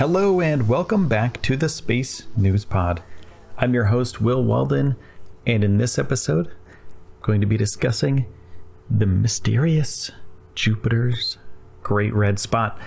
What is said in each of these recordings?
Hello and welcome back to the Space News Pod. I'm your host, Will Walden, and in this episode, I'm going to be discussing the mysterious Jupiter's Great Red Spot.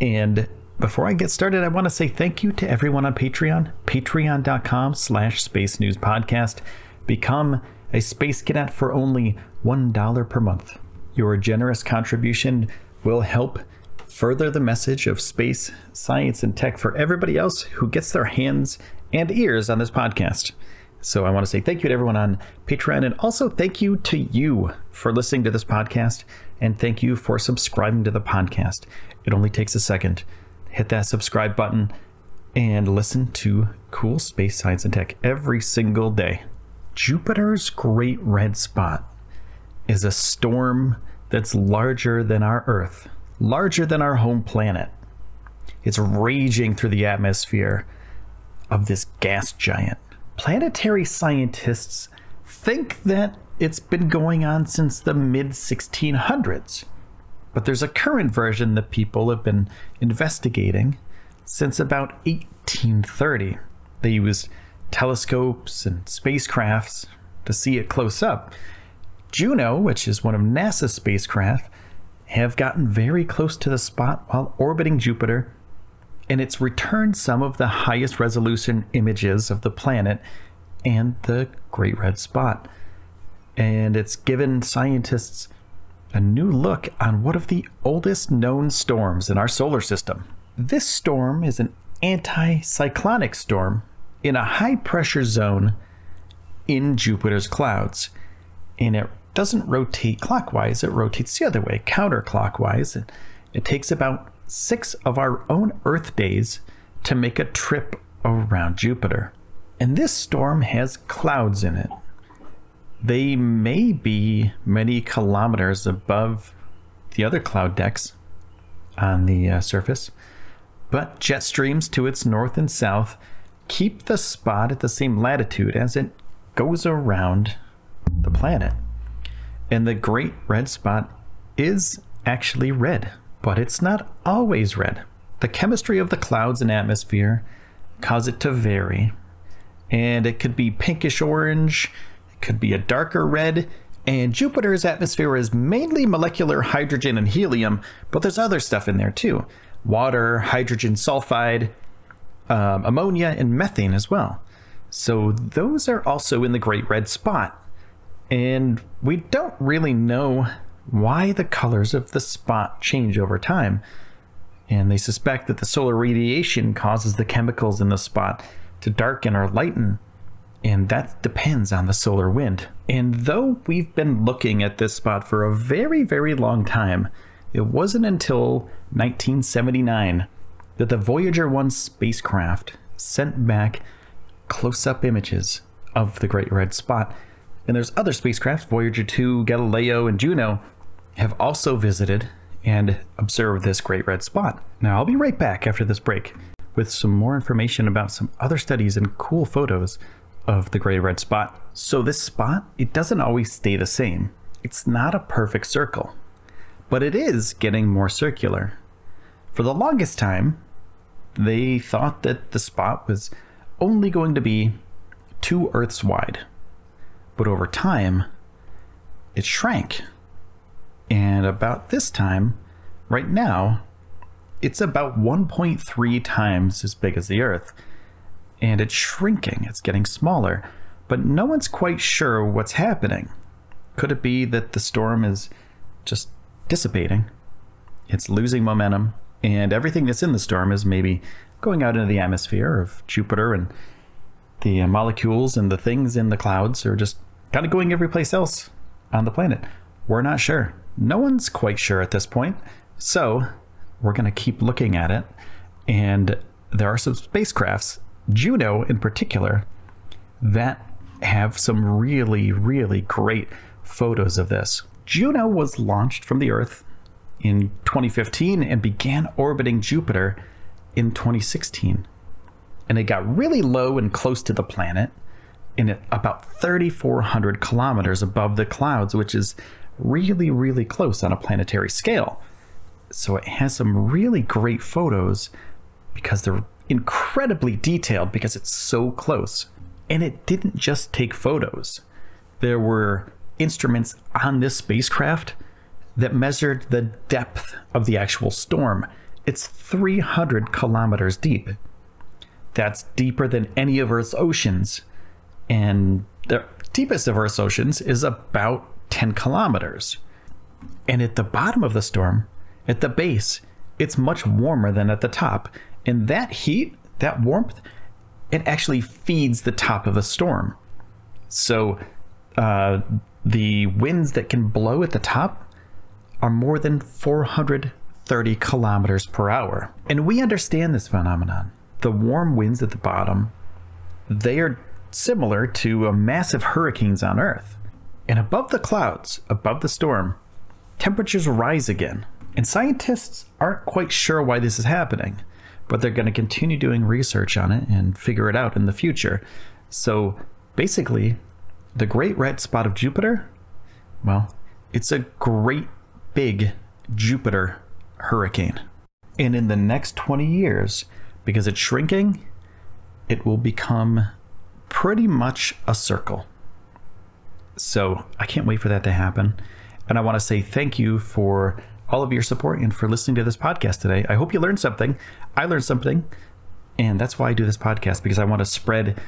And before I get started, I want to say thank you to everyone on Patreon, patreon.com slash space news podcast. Become a space cadet for only $1 per month. Your generous contribution will help further the message of space, science, and tech for everybody else who gets their hands and ears on this podcast. So I want to say thank you to everyone on Patreon and also thank you to you for listening to this podcast and thank you for subscribing to the podcast. It only takes a second. Hit that subscribe button and listen to cool space science and tech every single day. Jupiter's Great Red Spot is a storm that's larger than our Earth, larger than our home planet. It's raging through the atmosphere of this gas giant. Planetary scientists think that it's been going on since the mid 1600s. But there's a current version that people have been investigating since about 1830. They used telescopes and spacecrafts to see it close up. Juno, which is one of NASA's spacecraft, have gotten very close to the spot while orbiting Jupiter, and it's returned some of the highest resolution images of the planet and the Great Red Spot. And it's given scientists a new look on one of the oldest known storms in our solar system. This storm is an anticyclonic storm in a high pressure zone in Jupiter's clouds. And it doesn't rotate clockwise, it rotates the other way, counterclockwise. And it takes about six of our own Earth days to make a trip around Jupiter. And this storm has clouds in it. They may be many kilometers above the other cloud decks on the uh, surface, but jet streams to its north and south keep the spot at the same latitude as it goes around the planet. And the Great Red Spot is actually red, but it's not always red. The chemistry of the clouds and atmosphere cause it to vary, and it could be pinkish orange, it could be a darker red, and Jupiter's atmosphere is mainly molecular hydrogen and helium, but there's other stuff in there too water, hydrogen sulfide, um, ammonia, and methane as well. So those are also in the Great Red Spot. And we don't really know why the colors of the spot change over time. And they suspect that the solar radiation causes the chemicals in the spot to darken or lighten. And that depends on the solar wind. And though we've been looking at this spot for a very, very long time, it wasn't until 1979 that the Voyager 1 spacecraft sent back close up images of the Great Red Spot. And there's other spacecraft, Voyager 2, Galileo, and Juno, have also visited and observed this Great Red Spot. Now, I'll be right back after this break with some more information about some other studies and cool photos of the Great Red Spot. So, this spot, it doesn't always stay the same. It's not a perfect circle, but it is getting more circular. For the longest time, they thought that the spot was only going to be two Earths wide. But over time, it shrank. And about this time, right now, it's about 1.3 times as big as the Earth. And it's shrinking, it's getting smaller. But no one's quite sure what's happening. Could it be that the storm is just dissipating? It's losing momentum, and everything that's in the storm is maybe going out into the atmosphere of Jupiter, and the molecules and the things in the clouds are just kind of going every place else on the planet. We're not sure. No one's quite sure at this point. So we're going to keep looking at it. And there are some spacecrafts, Juno in particular, that have some really, really great photos of this. Juno was launched from the Earth in 2015 and began orbiting Jupiter in 2016. And it got really low and close to the planet in about 3,400 kilometers above the clouds, which is really, really close on a planetary scale. So it has some really great photos because they're incredibly detailed because it's so close. And it didn't just take photos, there were instruments on this spacecraft that measured the depth of the actual storm. It's 300 kilometers deep. That's deeper than any of Earth's oceans. And the deepest of Earth's oceans is about 10 kilometers. And at the bottom of the storm, at the base, it's much warmer than at the top. And that heat, that warmth, it actually feeds the top of the storm. So uh, the winds that can blow at the top are more than 430 kilometers per hour. And we understand this phenomenon. The warm winds at the bottom, they are similar to massive hurricanes on Earth. And above the clouds, above the storm, temperatures rise again. And scientists aren't quite sure why this is happening, but they're going to continue doing research on it and figure it out in the future. So basically, the Great Red Spot of Jupiter, well, it's a great big Jupiter hurricane. And in the next 20 years, because it's shrinking, it will become pretty much a circle. So I can't wait for that to happen. And I want to say thank you for all of your support and for listening to this podcast today. I hope you learned something. I learned something. And that's why I do this podcast because I want to spread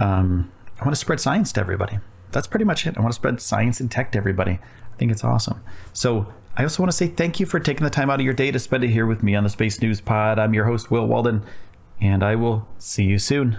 um, I want to spread science to everybody. That's pretty much it. I want to spread science and tech to everybody. I think it's awesome. So I also want to say thank you for taking the time out of your day to spend it here with me on the Space News Pod. I'm your host, Will Walden, and I will see you soon.